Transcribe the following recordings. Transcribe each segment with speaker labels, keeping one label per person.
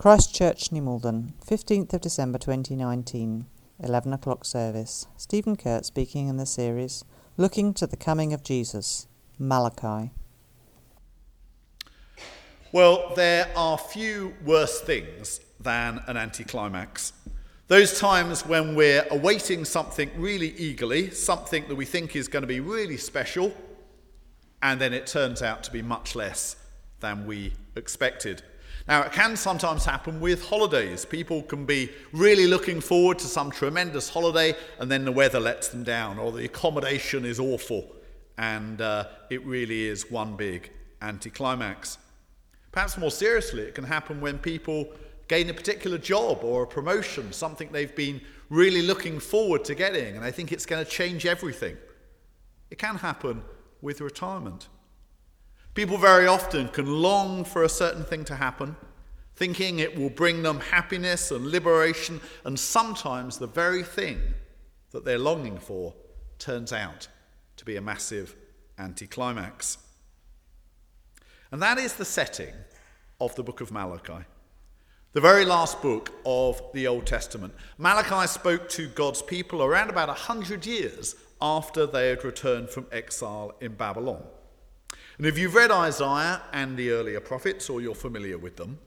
Speaker 1: Christ Church, New Malden, 15th of December 2019, 11 o'clock service. Stephen Kurt speaking in the series Looking to the Coming of Jesus, Malachi.
Speaker 2: Well, there are few worse things than an anticlimax. Those times when we're awaiting something really eagerly, something that we think is going to be really special, and then it turns out to be much less than we expected. Now, it can sometimes happen with holidays. People can be really looking forward to some tremendous holiday, and then the weather lets them down, or the accommodation is awful, and uh, it really is one big anticlimax. Perhaps more seriously, it can happen when people gain a particular job or a promotion, something they've been really looking forward to getting, and they think it's going to change everything. It can happen with retirement. People very often can long for a certain thing to happen, thinking it will bring them happiness and liberation, and sometimes the very thing that they're longing for turns out to be a massive anticlimax. And that is the setting of the book of Malachi. The very last book of the Old Testament. Malachi spoke to God's people around about 100 years after they had returned from exile in Babylon. And if you've read Isaiah and the earlier prophets, or you're familiar with them,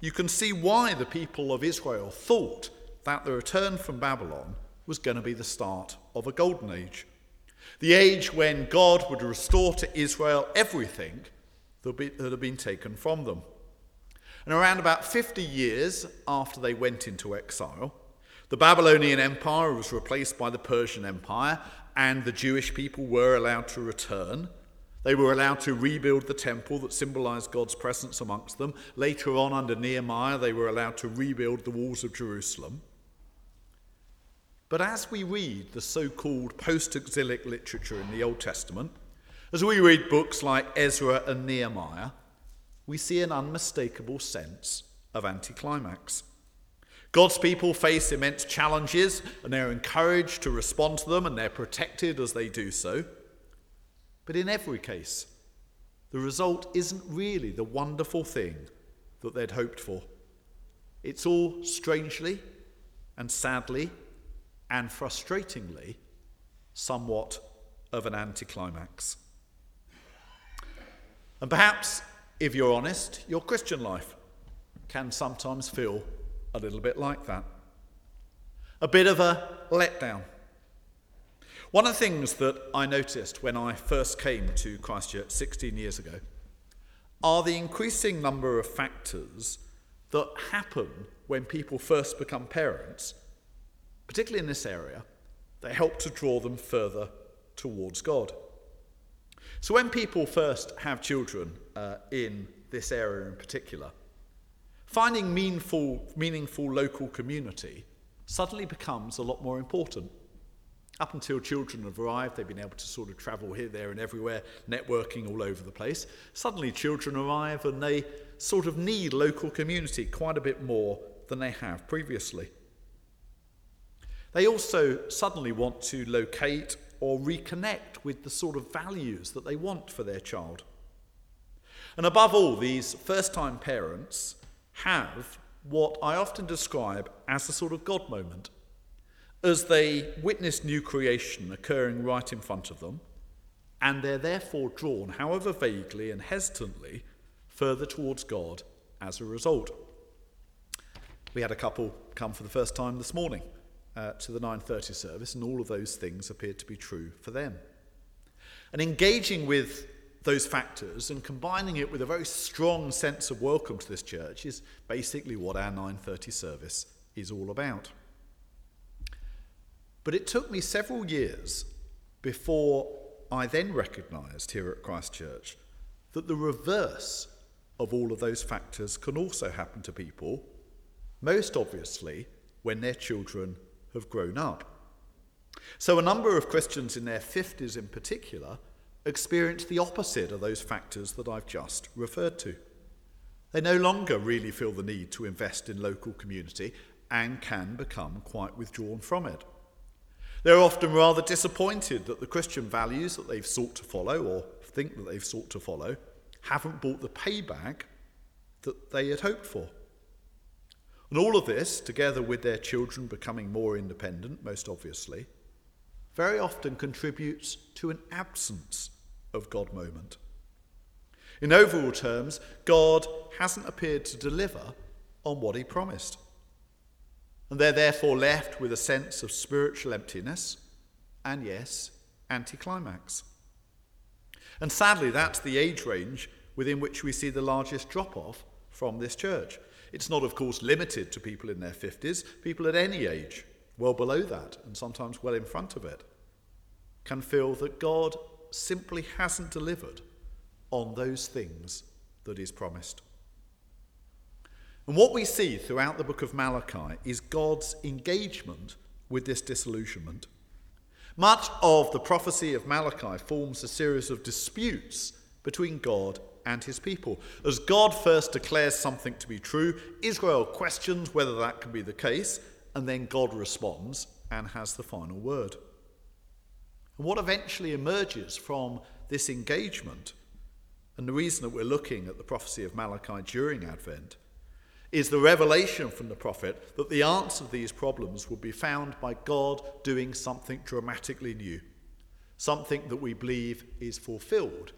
Speaker 2: you can see why the people of Israel thought that the return from Babylon was going to be the start of a golden age. The age when God would restore to Israel everything that had been taken from them. And around about 50 years after they went into exile, the Babylonian Empire was replaced by the Persian Empire, and the Jewish people were allowed to return. They were allowed to rebuild the temple that symbolized God's presence amongst them. Later on, under Nehemiah, they were allowed to rebuild the walls of Jerusalem. But as we read the so called post exilic literature in the Old Testament, as we read books like Ezra and Nehemiah, we see an unmistakable sense of anticlimax. God's people face immense challenges and they're encouraged to respond to them and they're protected as they do so. But in every case, the result isn't really the wonderful thing that they'd hoped for. It's all strangely and sadly and frustratingly somewhat of an anticlimax. And perhaps, if you're honest, your Christian life can sometimes feel a little bit like that. A bit of a letdown. One of the things that I noticed when I first came to Christchurch 16 years ago are the increasing number of factors that happen when people first become parents, particularly in this area, that help to draw them further towards God. So, when people first have children uh, in this area in particular, finding meaningful, meaningful local community suddenly becomes a lot more important. Up until children have arrived, they've been able to sort of travel here, there, and everywhere, networking all over the place. Suddenly, children arrive and they sort of need local community quite a bit more than they have previously. They also suddenly want to locate or reconnect with the sort of values that they want for their child. And above all, these first time parents have what I often describe as a sort of God moment as they witness new creation occurring right in front of them, and they're therefore drawn, however vaguely and hesitantly, further towards God as a result. We had a couple come for the first time this morning uh, to the 9:30 service, and all of those things appeared to be true for them. And engaging with those factors and combining it with a very strong sense of welcome to this church is basically what our 9:30 service is all about. But it took me several years before I then recognized here at Christchurch that the reverse of all of those factors can also happen to people, most obviously when their children have grown up. So, a number of Christians in their 50s in particular experience the opposite of those factors that I've just referred to. They no longer really feel the need to invest in local community and can become quite withdrawn from it. They're often rather disappointed that the Christian values that they've sought to follow or think that they've sought to follow haven't brought the payback that they had hoped for. And all of this, together with their children becoming more independent, most obviously, very often contributes to an absence of God moment. In overall terms, God hasn't appeared to deliver on what he promised. And they're therefore left with a sense of spiritual emptiness and, yes, anticlimax. And sadly, that's the age range within which we see the largest drop off from this church. It's not, of course, limited to people in their 50s. People at any age, well below that, and sometimes well in front of it, can feel that God simply hasn't delivered on those things that He's promised. And what we see throughout the book of Malachi is God's engagement with this disillusionment. Much of the prophecy of Malachi forms a series of disputes between God and his people. As God first declares something to be true, Israel questions whether that can be the case, and then God responds and has the final word. And what eventually emerges from this engagement, and the reason that we're looking at the prophecy of Malachi during Advent, is the revelation from the prophet that the answer to these problems will be found by God doing something dramatically new, something that we believe is fulfilled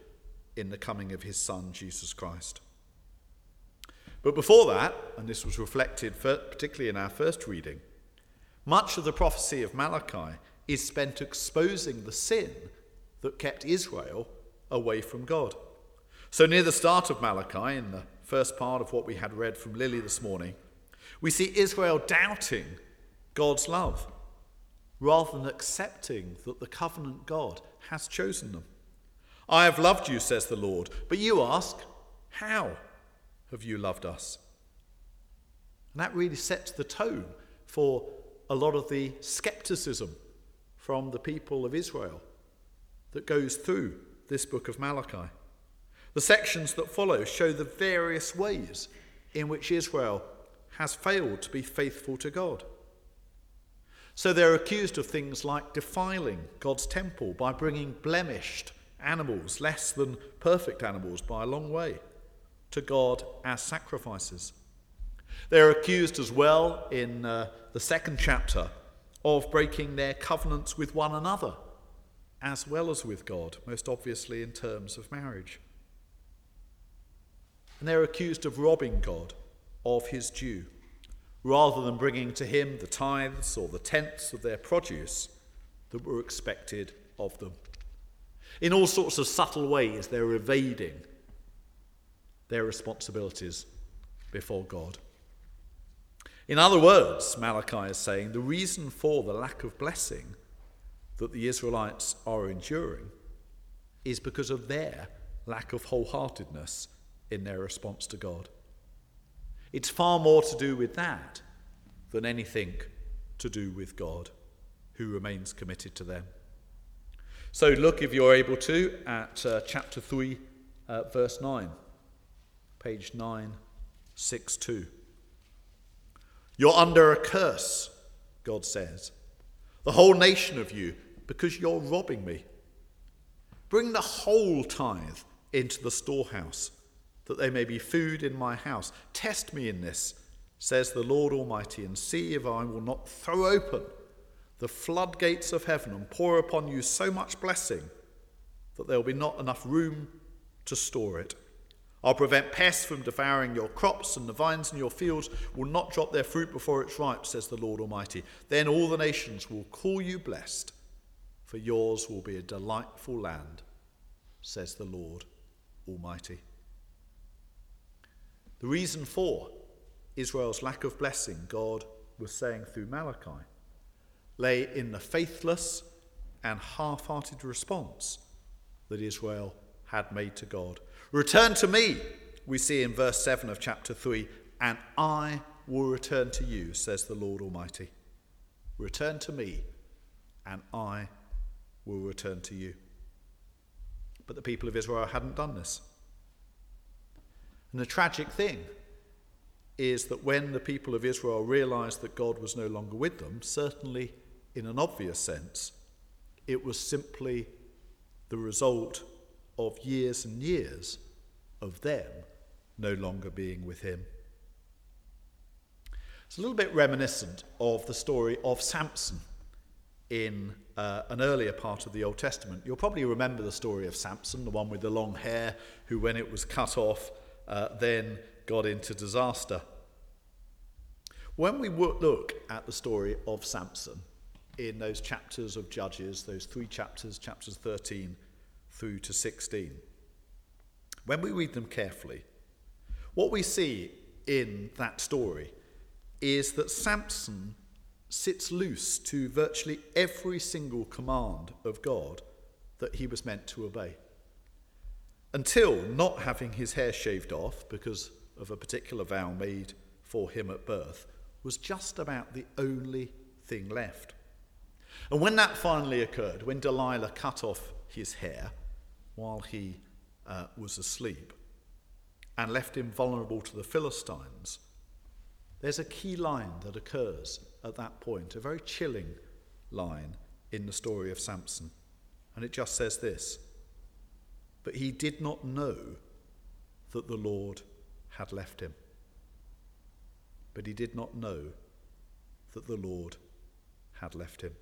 Speaker 2: in the coming of his Son, Jesus Christ. But before that, and this was reflected particularly in our first reading, much of the prophecy of Malachi is spent exposing the sin that kept Israel away from God. So, near the start of Malachi, in the first part of what we had read from Lily this morning, we see Israel doubting God's love rather than accepting that the covenant God has chosen them. I have loved you, says the Lord. But you ask, How have you loved us? And that really sets the tone for a lot of the skepticism from the people of Israel that goes through this book of Malachi. The sections that follow show the various ways in which Israel has failed to be faithful to God. So they're accused of things like defiling God's temple by bringing blemished animals, less than perfect animals by a long way, to God as sacrifices. They're accused as well in uh, the second chapter of breaking their covenants with one another, as well as with God, most obviously in terms of marriage. And they're accused of robbing God of his due, rather than bringing to him the tithes or the tenths of their produce that were expected of them. In all sorts of subtle ways, they're evading their responsibilities before God. In other words, Malachi is saying the reason for the lack of blessing that the Israelites are enduring is because of their lack of wholeheartedness in their response to God. It's far more to do with that than anything to do with God, who remains committed to them. So look, if you're able to, at uh, chapter 3, uh, verse 9, page 962. You're under a curse, God says, the whole nation of you, because you're robbing me. Bring the whole tithe into the storehouse, that they may be food in my house. Test me in this, says the Lord Almighty, and see if I will not throw open the floodgates of heaven and pour upon you so much blessing that there will be not enough room to store it. I'll prevent pests from devouring your crops, and the vines in your fields will not drop their fruit before it's ripe, says the Lord Almighty. Then all the nations will call you blessed, for yours will be a delightful land, says the Lord Almighty. The reason for Israel's lack of blessing, God was saying through Malachi, lay in the faithless and half hearted response that Israel had made to God. Return to me, we see in verse 7 of chapter 3, and I will return to you, says the Lord Almighty. Return to me, and I will return to you. But the people of Israel hadn't done this. And the tragic thing is that when the people of Israel realized that God was no longer with them, certainly in an obvious sense, it was simply the result of years and years of them no longer being with him. It's a little bit reminiscent of the story of Samson in uh, an earlier part of the Old Testament. You'll probably remember the story of Samson, the one with the long hair, who, when it was cut off, uh, then got into disaster. When we look at the story of Samson in those chapters of Judges, those three chapters, chapters 13 through to 16, when we read them carefully, what we see in that story is that Samson sits loose to virtually every single command of God that he was meant to obey. Until not having his hair shaved off because of a particular vow made for him at birth was just about the only thing left. And when that finally occurred, when Delilah cut off his hair while he uh, was asleep and left him vulnerable to the Philistines, there's a key line that occurs at that point, a very chilling line in the story of Samson. And it just says this But he did not know that the Lord had left him. But he did not know that the Lord had left him.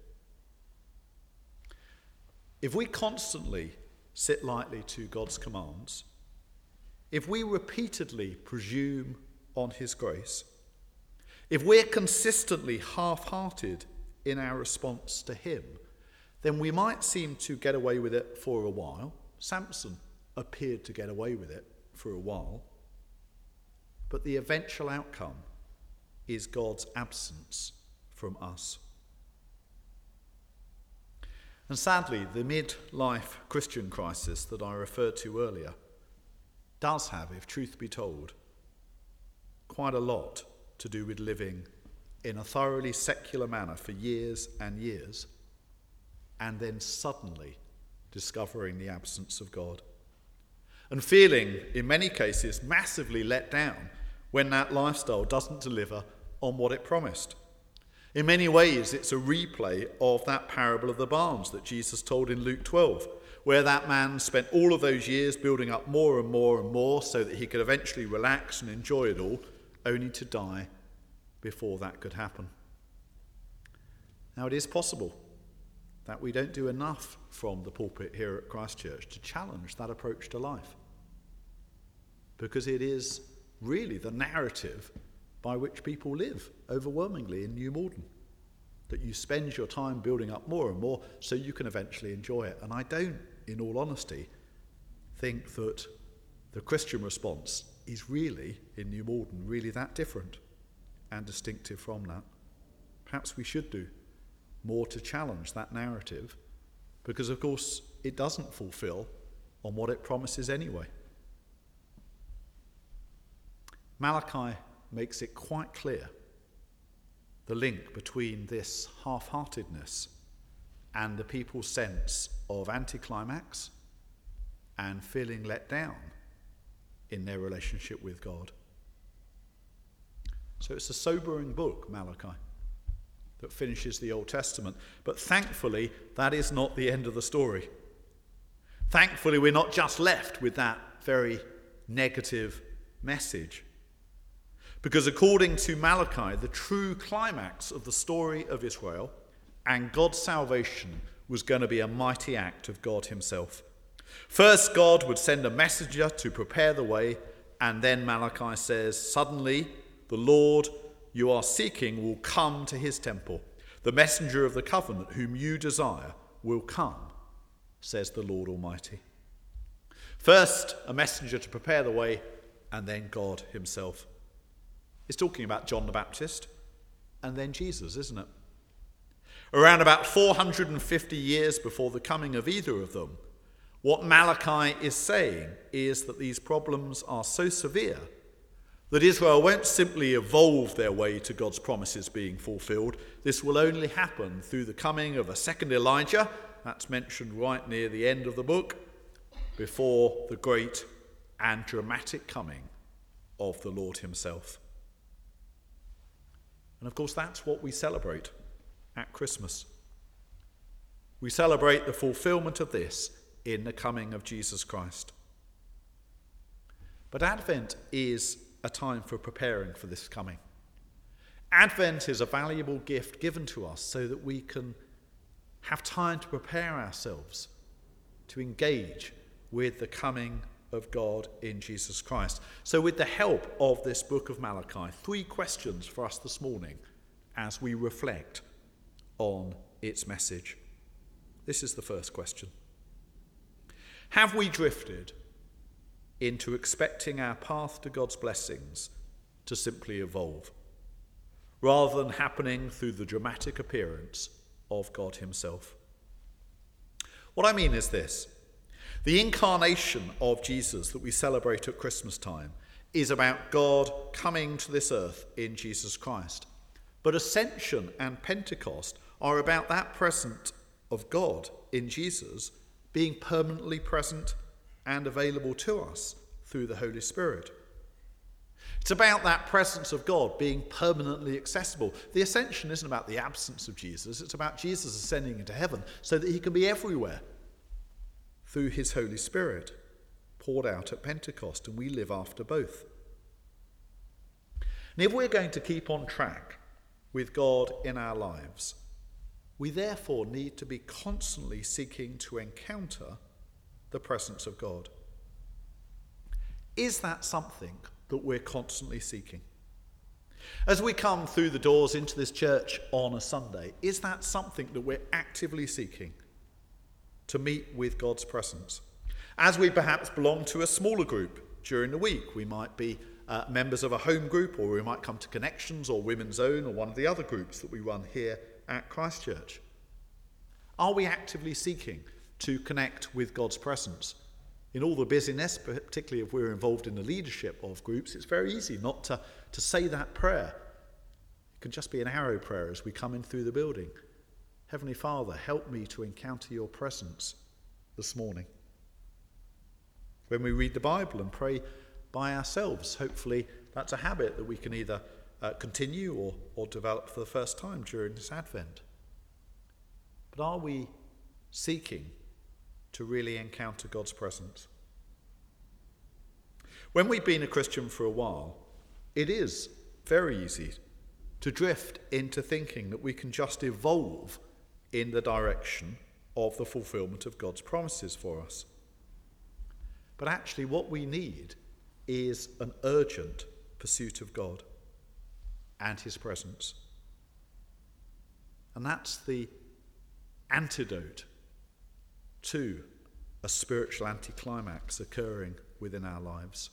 Speaker 2: If we constantly sit lightly to God's commands, if we repeatedly presume on his grace, if we're consistently half hearted in our response to Him, then we might seem to get away with it for a while. Samson appeared to get away with it for a while. But the eventual outcome is God's absence from us. And sadly, the midlife Christian crisis that I referred to earlier does have, if truth be told, quite a lot to do with living in a thoroughly secular manner for years and years, and then suddenly discovering the absence of God. And feeling, in many cases, massively let down when that lifestyle doesn't deliver on what it promised. In many ways, it's a replay of that parable of the barns that Jesus told in Luke 12, where that man spent all of those years building up more and more and more so that he could eventually relax and enjoy it all only to die before that could happen. Now, it is possible that we don't do enough from the pulpit here at Christchurch to challenge that approach to life. Because it is really the narrative by which people live overwhelmingly in New Malden. That you spend your time building up more and more so you can eventually enjoy it. And I don't, in all honesty, think that the Christian response is really, in New Malden, really that different and distinctive from that. Perhaps we should do more to challenge that narrative because, of course, it doesn't fulfill on what it promises anyway. Malachi makes it quite clear the link between this half heartedness and the people's sense of anticlimax and feeling let down in their relationship with God. So it's a sobering book, Malachi, that finishes the Old Testament. But thankfully, that is not the end of the story. Thankfully, we're not just left with that very negative message. Because according to Malachi, the true climax of the story of Israel and God's salvation was going to be a mighty act of God Himself. First, God would send a messenger to prepare the way, and then Malachi says, Suddenly, the Lord you are seeking will come to his temple. The messenger of the covenant, whom you desire, will come, says the Lord Almighty. First, a messenger to prepare the way, and then God himself. It's talking about John the Baptist and then Jesus, isn't it? Around about 450 years before the coming of either of them, what Malachi is saying is that these problems are so severe that Israel won't simply evolve their way to God's promises being fulfilled. This will only happen through the coming of a second Elijah, that's mentioned right near the end of the book, before the great and dramatic coming of the Lord Himself. And of course, that's what we celebrate at Christmas. We celebrate the fulfillment of this in the coming of Jesus Christ. But Advent is a time for preparing for this coming. Advent is a valuable gift given to us so that we can have time to prepare ourselves to engage with the coming of God in Jesus Christ. So, with the help of this book of Malachi, three questions for us this morning as we reflect on its message. This is the first question Have we drifted into expecting our path to God's blessings to simply evolve, rather than happening through the dramatic appearance of God Himself? What I mean is this the incarnation of Jesus that we celebrate at Christmas time is about God coming to this earth in Jesus Christ. But Ascension and Pentecost are about that presence of God in Jesus being permanently present and available to us through the Holy Spirit. It's about that presence of God being permanently accessible. The ascension isn't about the absence of Jesus, it's about Jesus ascending into heaven so that he can be everywhere through his Holy Spirit poured out at Pentecost, and we live after both. And if we're going to keep on track with God in our lives, we therefore need to be constantly seeking to encounter the presence of God. Is that something that we're constantly seeking? As we come through the doors into this church on a Sunday, is that something that we're actively seeking to meet with God's presence? As we perhaps belong to a smaller group during the week, we might be uh, members of a home group, or we might come to Connections or Women's Own or one of the other groups that we run here at Christchurch. Are we actively seeking to connect with God's presence? In all the busyness, particularly if we're involved in the leadership of groups, it's very easy not to, to say that prayer. It can just be an arrow prayer as we come in through the building. Heavenly Father, help me to encounter your presence this morning. When we read the Bible and pray by ourselves, hopefully that's a habit that we can either uh, continue or, or develop for the first time during this Advent. But are we seeking to really encounter God's presence? When we've been a Christian for a while, it is very easy to drift into thinking that we can just evolve in the direction of the fulfillment of God's promises for us. But actually, what we need is an urgent pursuit of God and His presence. And that's the antidote to a spiritual anticlimax occurring within our lives.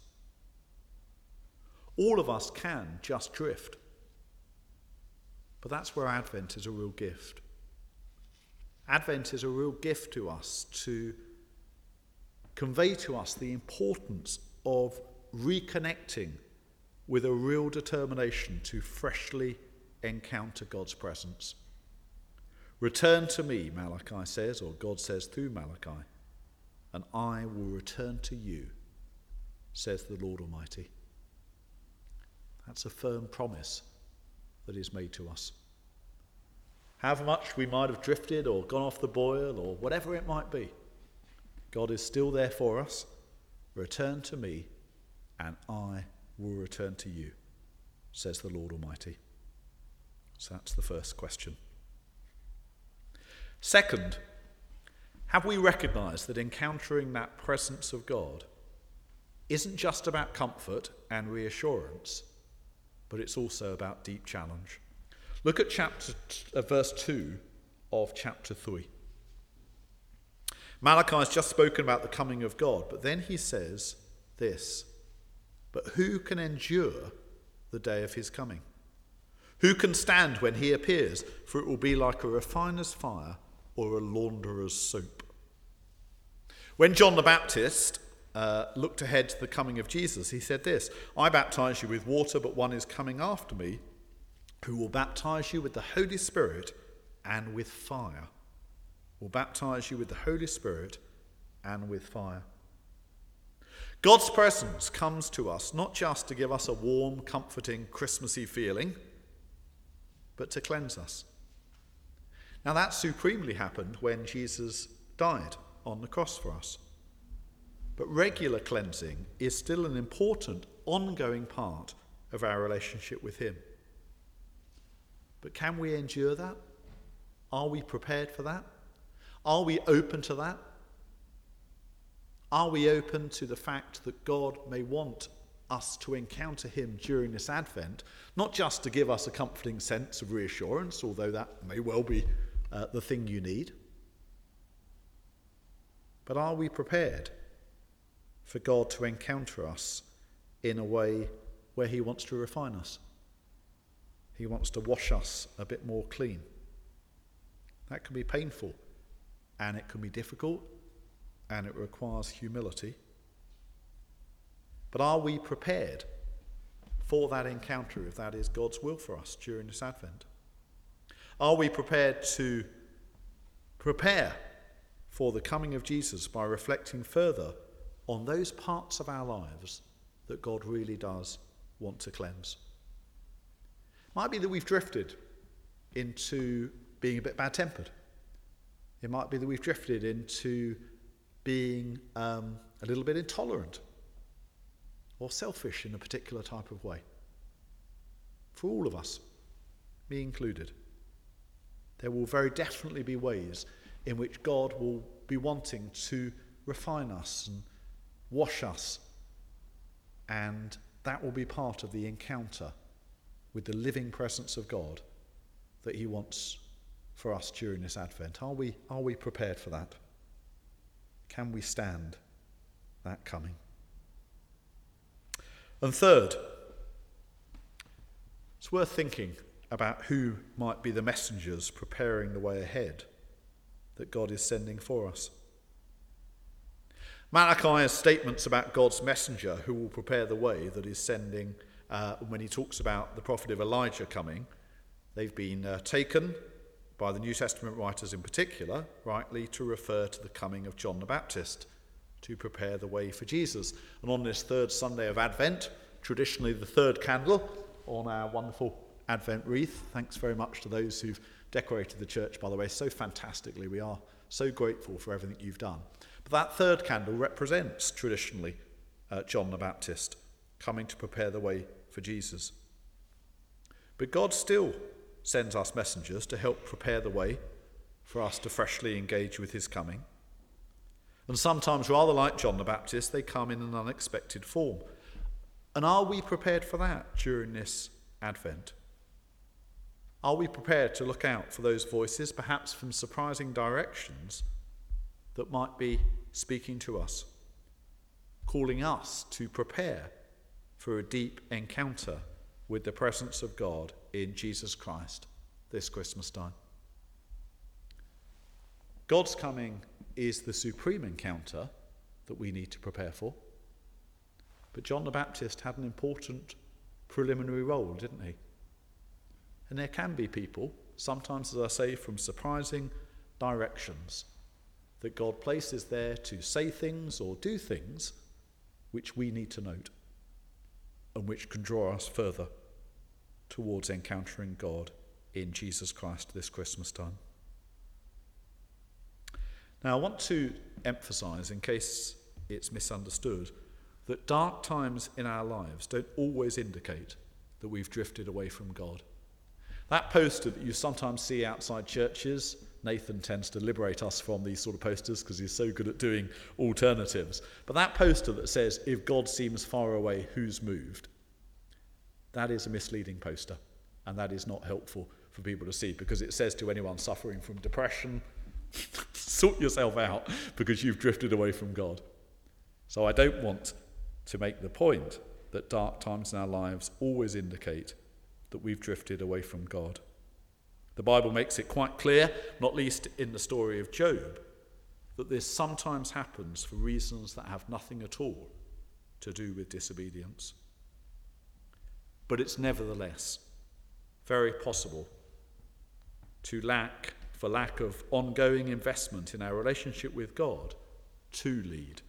Speaker 2: All of us can just drift. But that's where Advent is a real gift. Advent is a real gift to us to convey to us the importance of reconnecting with a real determination to freshly encounter God's presence. Return to me, Malachi says, or God says through Malachi, and I will return to you, says the Lord Almighty. That's a firm promise that is made to us. However much we might have drifted or gone off the boil or whatever it might be, God is still there for us. Return to me, and I will return to you, says the Lord Almighty. So that's the first question. Second, have we recognized that encountering that presence of God isn't just about comfort and reassurance, but it's also about deep challenge? Look at chapter, uh, verse 2 of chapter 3. Malachi has just spoken about the coming of God, but then he says this But who can endure the day of his coming? Who can stand when he appears? For it will be like a refiner's fire or a launderer's soap. When John the Baptist uh, looked ahead to the coming of Jesus, he said this I baptize you with water, but one is coming after me who will baptize you with the Holy Spirit and with fire. Will baptize you with the Holy Spirit and with fire. God's presence comes to us not just to give us a warm, comforting, Christmassy feeling, but to cleanse us. Now, that supremely happened when Jesus died on the cross for us. But regular cleansing is still an important, ongoing part of our relationship with Him. But can we endure that? Are we prepared for that? Are we open to that? Are we open to the fact that God may want us to encounter Him during this Advent, not just to give us a comforting sense of reassurance, although that may well be uh, the thing you need, but are we prepared for God to encounter us in a way where He wants to refine us? He wants to wash us a bit more clean. That can be painful and it can be difficult and it requires humility. But are we prepared for that encounter if that is God's will for us during this Advent? Are we prepared to prepare for the coming of Jesus by reflecting further on those parts of our lives that God really does want to cleanse? It might be that we've drifted into being a bit bad tempered. It might be that we've drifted into being um, a little bit intolerant or selfish in a particular type of way. For all of us, me included, there will very definitely be ways in which God will be wanting to refine us and wash us, and that will be part of the encounter with the living presence of God that He wants for us during this Advent? Are we, are we prepared for that? Can we stand that coming? And third, it's worth thinking about who might be the messengers preparing the way ahead that God is sending for us. Malachi has statements about God's messenger who will prepare the way that is sending, uh, when he talks about the prophet of Elijah coming. They've been uh, taken by the New Testament writers in particular, rightly to refer to the coming of John the Baptist to prepare the way for Jesus. And on this third Sunday of Advent, traditionally the third candle on our wonderful Advent wreath, thanks very much to those who've decorated the church, by the way, so fantastically. We are so grateful for everything you've done. But that third candle represents traditionally uh, John the Baptist coming to prepare the way for Jesus. But God still sends us messengers to help prepare the way for us to freshly engage with his coming. And sometimes, rather like John the Baptist, they come in an unexpected form. And are we prepared for that during this Advent? Are we prepared to look out for those voices, perhaps from surprising directions, that might be speaking to us, calling us to prepare for a deep encounter with the presence of God in Jesus Christ this Christmas time. God's coming is the supreme encounter that we need to prepare for. But John the Baptist had an important preliminary role, didn't he? And there can be people, sometimes, as I say, from surprising directions, that God places there to say things or do things which we need to note and which can draw us further towards encountering God in Jesus Christ this Christmas time. Now, I want to emphasize, in case it's misunderstood, that dark times in our lives don't always indicate that we've drifted away from God. That poster that you sometimes see outside churches, Nathan tends to liberate us from these sort of posters because he's so good at doing alternatives. But that poster that says, if God seems far away, who's moved? That is a misleading poster, and that is not helpful for people to see because it says to anyone suffering from depression, sort yourself out because you've drifted away from God. So I don't want to make the point that dark times in our lives always indicate that we've drifted away from God. The Bible makes it quite clear, not least in the story of Job, that this sometimes happens for reasons that have nothing at all to do with disobedience. But it's nevertheless very possible to lack, for lack of ongoing investment in our relationship with God, to lead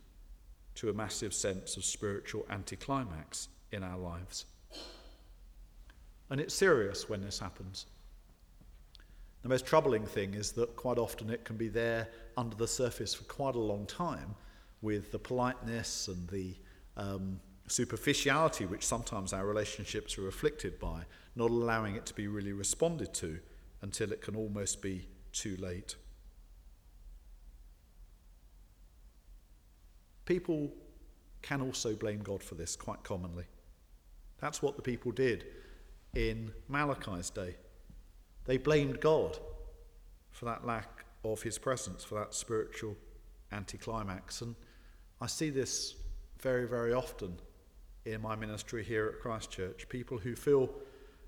Speaker 2: to a massive sense of spiritual anticlimax in our lives. And it's serious when this happens. The most troubling thing is that quite often it can be there under the surface for quite a long time with the politeness and the um, superficiality which sometimes our relationships are afflicted by, not allowing it to be really responded to until it can almost be too late. People can also blame God for this quite commonly. That's what the people did in Malachi's day. They blamed God for that lack of his presence, for that spiritual anticlimax. And I see this very, very often in my ministry here at Christchurch. People who feel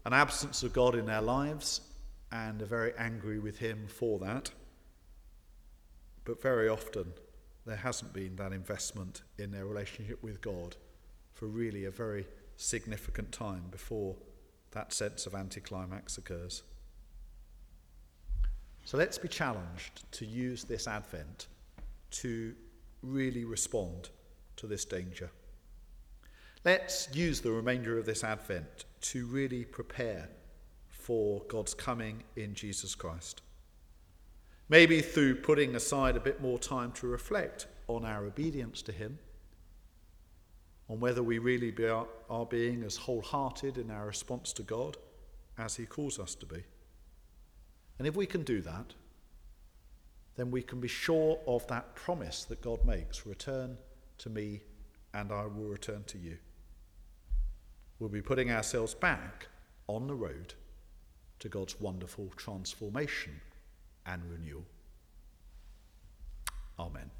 Speaker 2: an absence of God in their lives and are very angry with him for that. But very often there hasn't been that investment in their relationship with God for really a very significant time before that sense of anticlimax occurs. So let's be challenged to use this Advent to really respond to this danger. Let's use the remainder of this Advent to really prepare for God's coming in Jesus Christ. Maybe through putting aside a bit more time to reflect on our obedience to Him, on whether we really be are, are being as wholehearted in our response to God as He calls us to be. And if we can do that, then we can be sure of that promise that God makes return to me, and I will return to you. We'll be putting ourselves back on the road to God's wonderful transformation and renewal. Amen.